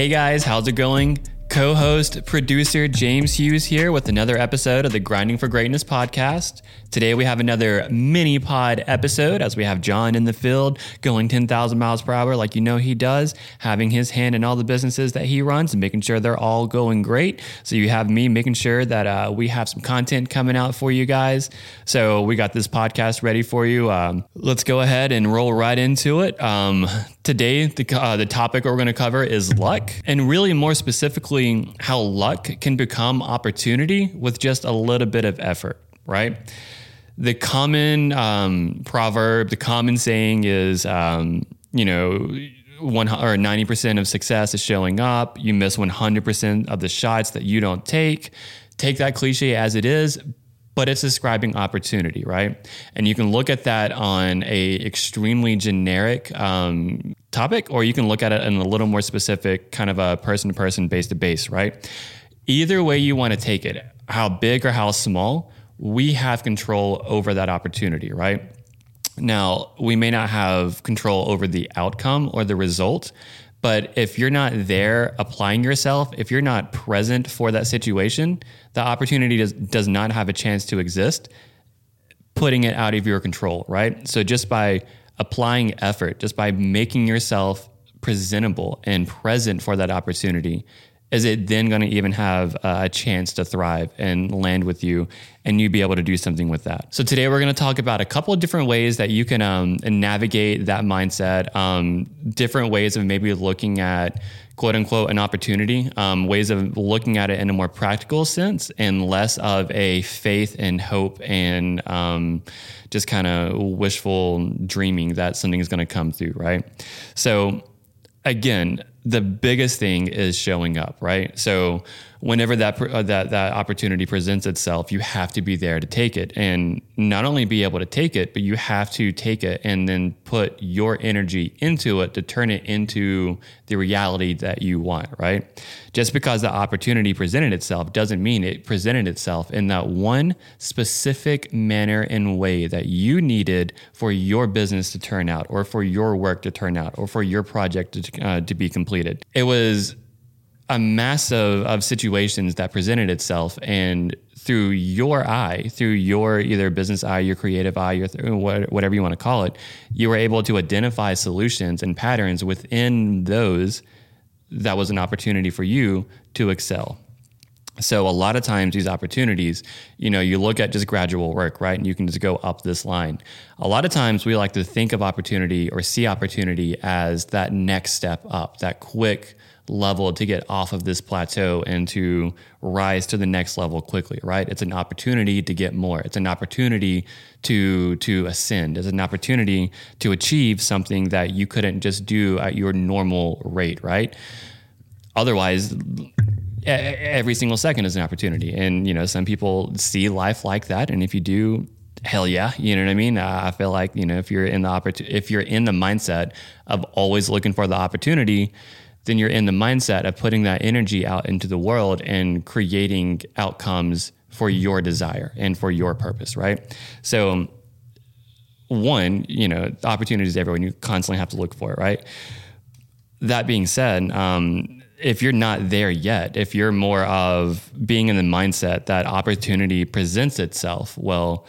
Hey guys, how's it going? Co host, producer James Hughes here with another episode of the Grinding for Greatness podcast. Today we have another mini pod episode as we have John in the field going 10,000 miles per hour like you know he does, having his hand in all the businesses that he runs and making sure they're all going great. So you have me making sure that uh, we have some content coming out for you guys. So we got this podcast ready for you. Um, let's go ahead and roll right into it. Um, today, the, uh, the topic we're going to cover is luck and really more specifically how luck can become opportunity with just a little bit of effort, right? the common um, proverb, the common saying is, um, you know, one or ninety percent of success is showing up. You miss one hundred percent of the shots that you don't take. Take that cliche as it is, but it's describing opportunity, right? And you can look at that on a extremely generic um, topic, or you can look at it in a little more specific, kind of a person to person, base to base, right? Either way you want to take it, how big or how small we have control over that opportunity, right? Now, we may not have control over the outcome or the result, but if you're not there applying yourself, if you're not present for that situation, the opportunity does, does not have a chance to exist, putting it out of your control, right? So just by applying effort, just by making yourself presentable and present for that opportunity, is it then going to even have a chance to thrive and land with you and you be able to do something with that? So today we're going to talk about a couple of different ways that you can um, navigate that mindset um, different ways of maybe looking at quote unquote an opportunity um, ways of looking at it in a more practical sense and less of a faith and hope and um, just kind of wishful dreaming that something is going to come through right so again the biggest thing is showing up, right? So whenever that uh, that that opportunity presents itself, you have to be there to take it, and not only be able to take it, but you have to take it and then put your energy into it to turn it into the reality that you want, right? Just because the opportunity presented itself doesn't mean it presented itself in that one specific manner and way that you needed for your business to turn out, or for your work to turn out, or for your project to, uh, to be completed. It was a mass of, of situations that presented itself. And through your eye through your either business eye your creative eye your whatever you want to call it you were able to identify solutions and patterns within those that was an opportunity for you to excel so a lot of times these opportunities, you know, you look at just gradual work, right? And you can just go up this line. A lot of times we like to think of opportunity or see opportunity as that next step up, that quick level to get off of this plateau and to rise to the next level quickly, right? It's an opportunity to get more. It's an opportunity to to ascend. It's an opportunity to achieve something that you couldn't just do at your normal rate, right? Otherwise, every single second is an opportunity. And you know, some people see life like that and if you do hell yeah you know what i mean i feel like you know if you're in the opportunity if you're in the mindset of always looking for the opportunity then you're in the mindset of putting that energy out into the world and creating outcomes for your desire and for your purpose, right? So, one, you know, opportunities everywhere, and you constantly have to look for it, right? That being said, um, if you're not there yet, if you're more of being in the mindset that opportunity presents itself, well,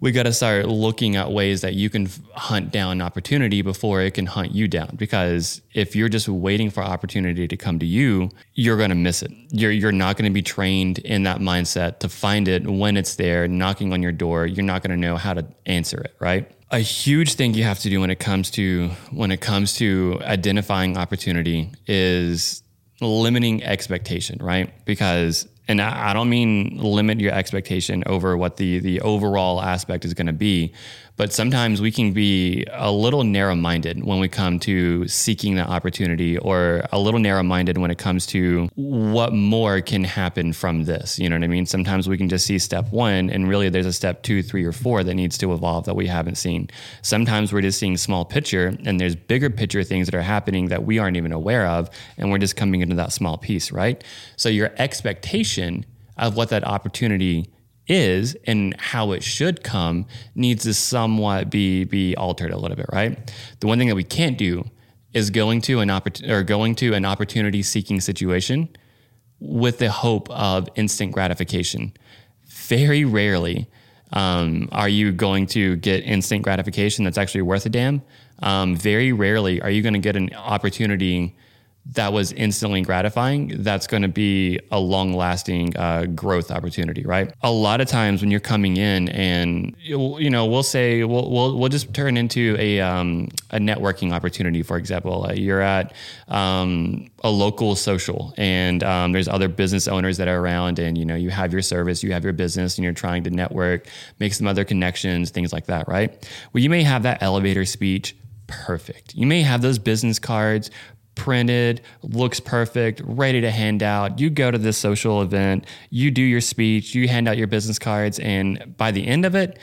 we got to start looking at ways that you can hunt down opportunity before it can hunt you down. Because if you're just waiting for opportunity to come to you, you're going to miss it. You're, you're not going to be trained in that mindset to find it when it's there, knocking on your door. You're not going to know how to answer it, right? A huge thing you have to do when it comes to when it comes to identifying opportunity is limiting expectation, right? Because and I, don't mean limit your expectation over what the the overall aspect is going to be, but sometimes we can be a little narrow minded when we come to seeking the opportunity, or a little narrow minded when it comes to what more can happen from this. You know what I mean? Sometimes we can just see step one, and really there's a step two, three, or four that needs to evolve that we haven't seen. Sometimes we're just seeing small picture, and there's bigger picture things that are happening that we aren't even aware of, and we're just coming into that small piece, right? So your expectation of what that opportunity is and how it should come needs to somewhat be be altered a little bit, right? The one thing that we can't do is going to an oppor- or going to an opportunity seeking situation with the hope of instant gratification. Very rarely um, are you going to get instant gratification that's actually worth a damn. Um, very rarely are you going to get an opportunity that was instantly gratifying, that's going to be a long lasting uh, growth opportunity, right? A lot of times when you're coming in and, you know, we'll say, we'll, we'll, we'll just turn into a, um, a networking opportunity, for example. Uh, you're at um, a local social and um, there's other business owners that are around and, you know, you have your service, you have your business and you're trying to network, make some other connections, things like that, right? Well, you may have that elevator speech perfect. You may have those business cards printed, looks perfect, ready to hand out. You go to this social event, you do your speech, you hand out your business cards, and by the end of it,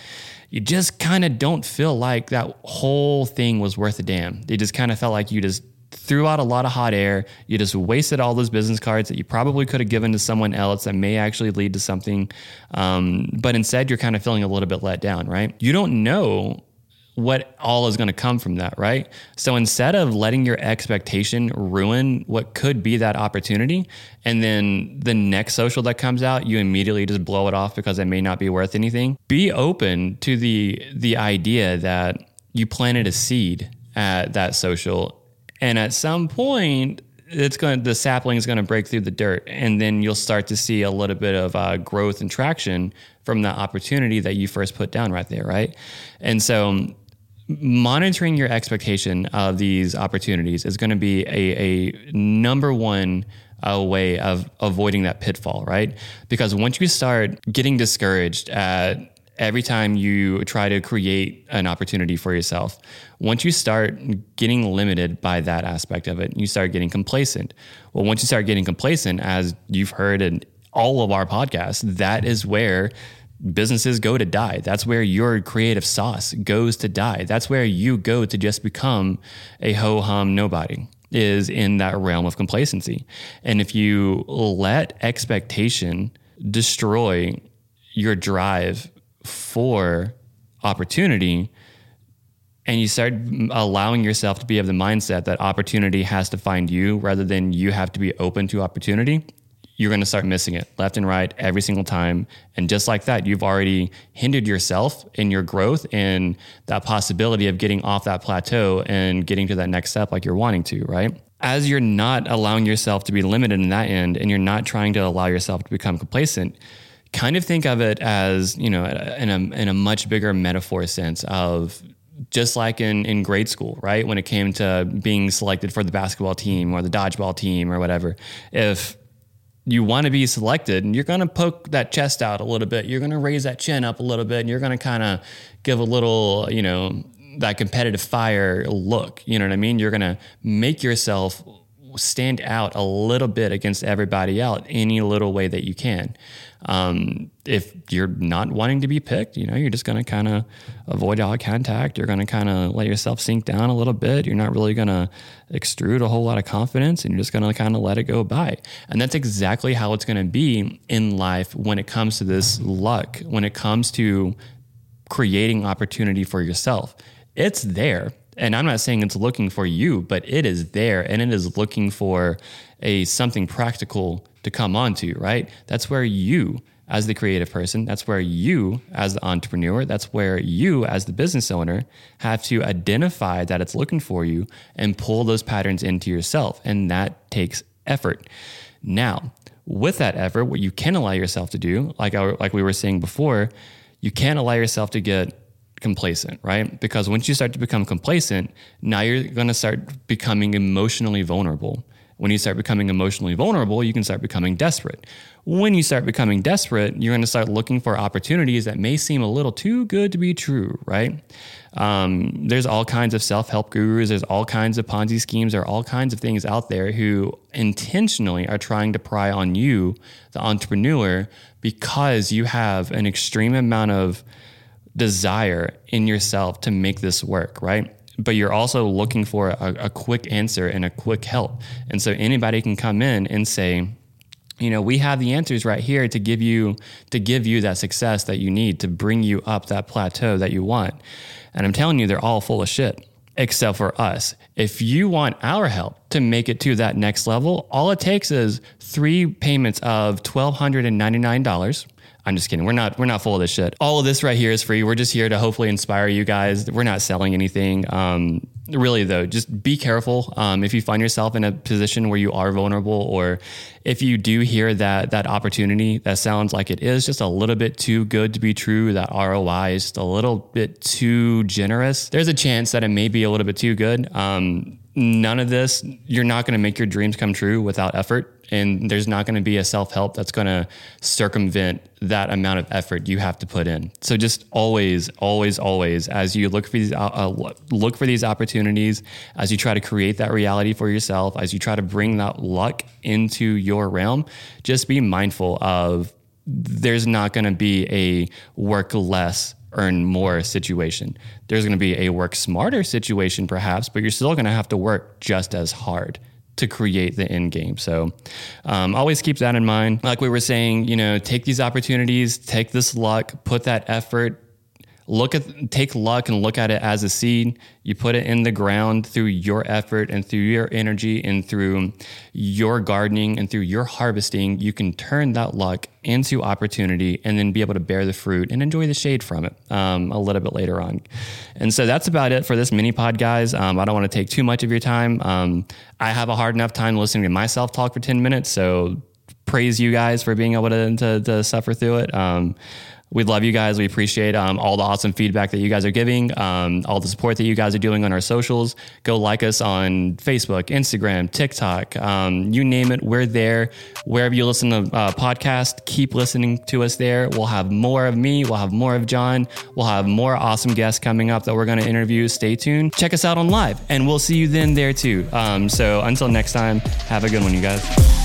you just kind of don't feel like that whole thing was worth a damn. You just kind of felt like you just threw out a lot of hot air. You just wasted all those business cards that you probably could have given to someone else that may actually lead to something. Um, but instead, you're kind of feeling a little bit let down, right? You don't know what all is going to come from that, right? So instead of letting your expectation ruin what could be that opportunity, and then the next social that comes out, you immediately just blow it off because it may not be worth anything. Be open to the the idea that you planted a seed at that social, and at some point, it's going the sapling is going to break through the dirt, and then you'll start to see a little bit of uh, growth and traction from the opportunity that you first put down right there, right? And so monitoring your expectation of these opportunities is going to be a, a number one uh, way of avoiding that pitfall, right? Because once you start getting discouraged at every time you try to create an opportunity for yourself, once you start getting limited by that aspect of it, you start getting complacent. Well, once you start getting complacent, as you've heard in all of our podcasts, that is where businesses go to die. That's where your creative sauce goes to die. That's where you go to just become a ho hum nobody is in that realm of complacency. And if you let expectation destroy your drive for opportunity, and you start allowing yourself to be of the mindset that opportunity has to find you rather than you have to be open to opportunity, you're going to start missing it left and right every single time. And just like that, you've already hindered yourself in your growth and that possibility of getting off that plateau and getting to that next step like you're wanting to, right? As you're not allowing yourself to be limited in that end and you're not trying to allow yourself to become complacent, kind of think of it as, you know, in a, in a much bigger metaphor sense of just like in, in grade school, right? When it came to being selected for the basketball team or the dodgeball team or whatever. If you want to be selected and you're going to poke that chest out a little bit. You're going to raise that chin up a little bit and you're going to kind of give a little, you know, that competitive fire look. You know what I mean? You're going to make yourself stand out a little bit against everybody else any little way that you can. Um, if you're not wanting to be picked, you know, you're just going to kind of avoid eye contact. You're going to kind of let yourself sink down a little bit. You're not really going to extrude a whole lot of confidence and you're just going to kind of let it go by. And that's exactly how it's going to be in life when it comes to this luck, when it comes to creating opportunity for yourself. It's there and I'm not saying it's looking for you, but it is there and it is looking for a something practical to come onto, right? That's where you as the creative person, that's where you as the entrepreneur, that's where you as the business owner have to identify that it's looking for you and pull those patterns into yourself. And that takes effort. Now, with that effort, what you can allow yourself to do, like I, like we were saying before, you can't allow yourself to get complacent, right? Because once you start to become complacent, now you're going to start becoming emotionally vulnerable. When you start becoming emotionally vulnerable, you can start becoming desperate. When you start becoming desperate, you're going to start looking for opportunities that may seem a little too good to be true, right? Um, there's all kinds of self help gurus, there's all kinds of Ponzi schemes, there are all kinds of things out there who intentionally are trying to pry on you, the entrepreneur, because you have an extreme amount of desire in yourself to make this work, right? But you're also looking for a, a quick answer and a quick help. And so anybody can come in and say, you know, we have the answers right here to give you to give you that success that you need to bring you up that plateau that you want. And I'm telling you, they're all full of shit. except for us. If you want our help to make it to that next level, all it takes is three payments of $1,299. I'm just kidding. We're not we're not full of this shit. All of this right here is free. We're just here to hopefully inspire you guys. We're not selling anything. Um, really though, just be careful. Um, if you find yourself in a position where you are vulnerable, or if you do hear that that opportunity that sounds like it is just a little bit too good to be true, that ROI is just a little bit too generous. There's a chance that it may be a little bit too good. Um, none of this, you're not going to make your dreams come true without effort. And there's not going to be a self help that's going to circumvent that amount of effort you have to put in. So just always, always, always, as you look for these, uh, uh, look for these opportunities, as you try to create that reality for yourself, as you try to bring that luck into your realm, just be mindful of there's not going to be a work less earn more situation. There's going to be a work smarter situation, perhaps, but you're still going to have to work just as hard to create the end game. So um, always keep that in mind. Like we were saying, you know, take these opportunities, take this luck, put that effort look at take luck and look at it as a seed. You put it in the ground through your effort and through your energy and through your gardening and through your harvesting you can turn that luck into opportunity and then be able to bear the fruit and enjoy the shade from it um, a little bit later on. And so that's about it for this mini pod guys. Um, i don't want to take too much of your time. Um, i have a hard enough time listening to myself talk for 10 minutes so praise you guys for being able to, to, to suffer through it. Um, we love you guys. We appreciate um, all the awesome feedback that you guys are giving, um, all the support that you guys are doing on our socials. Go like us on Facebook, Instagram, TikTok, um, you name it. We're there. Wherever you listen to uh, podcast, keep listening to us there. We'll have more of me. We'll have more of John. We'll have more awesome guests coming up that we're going to interview. Stay tuned. Check us out on live, and we'll see you then there too. Um, so until next time, have a good one, you guys.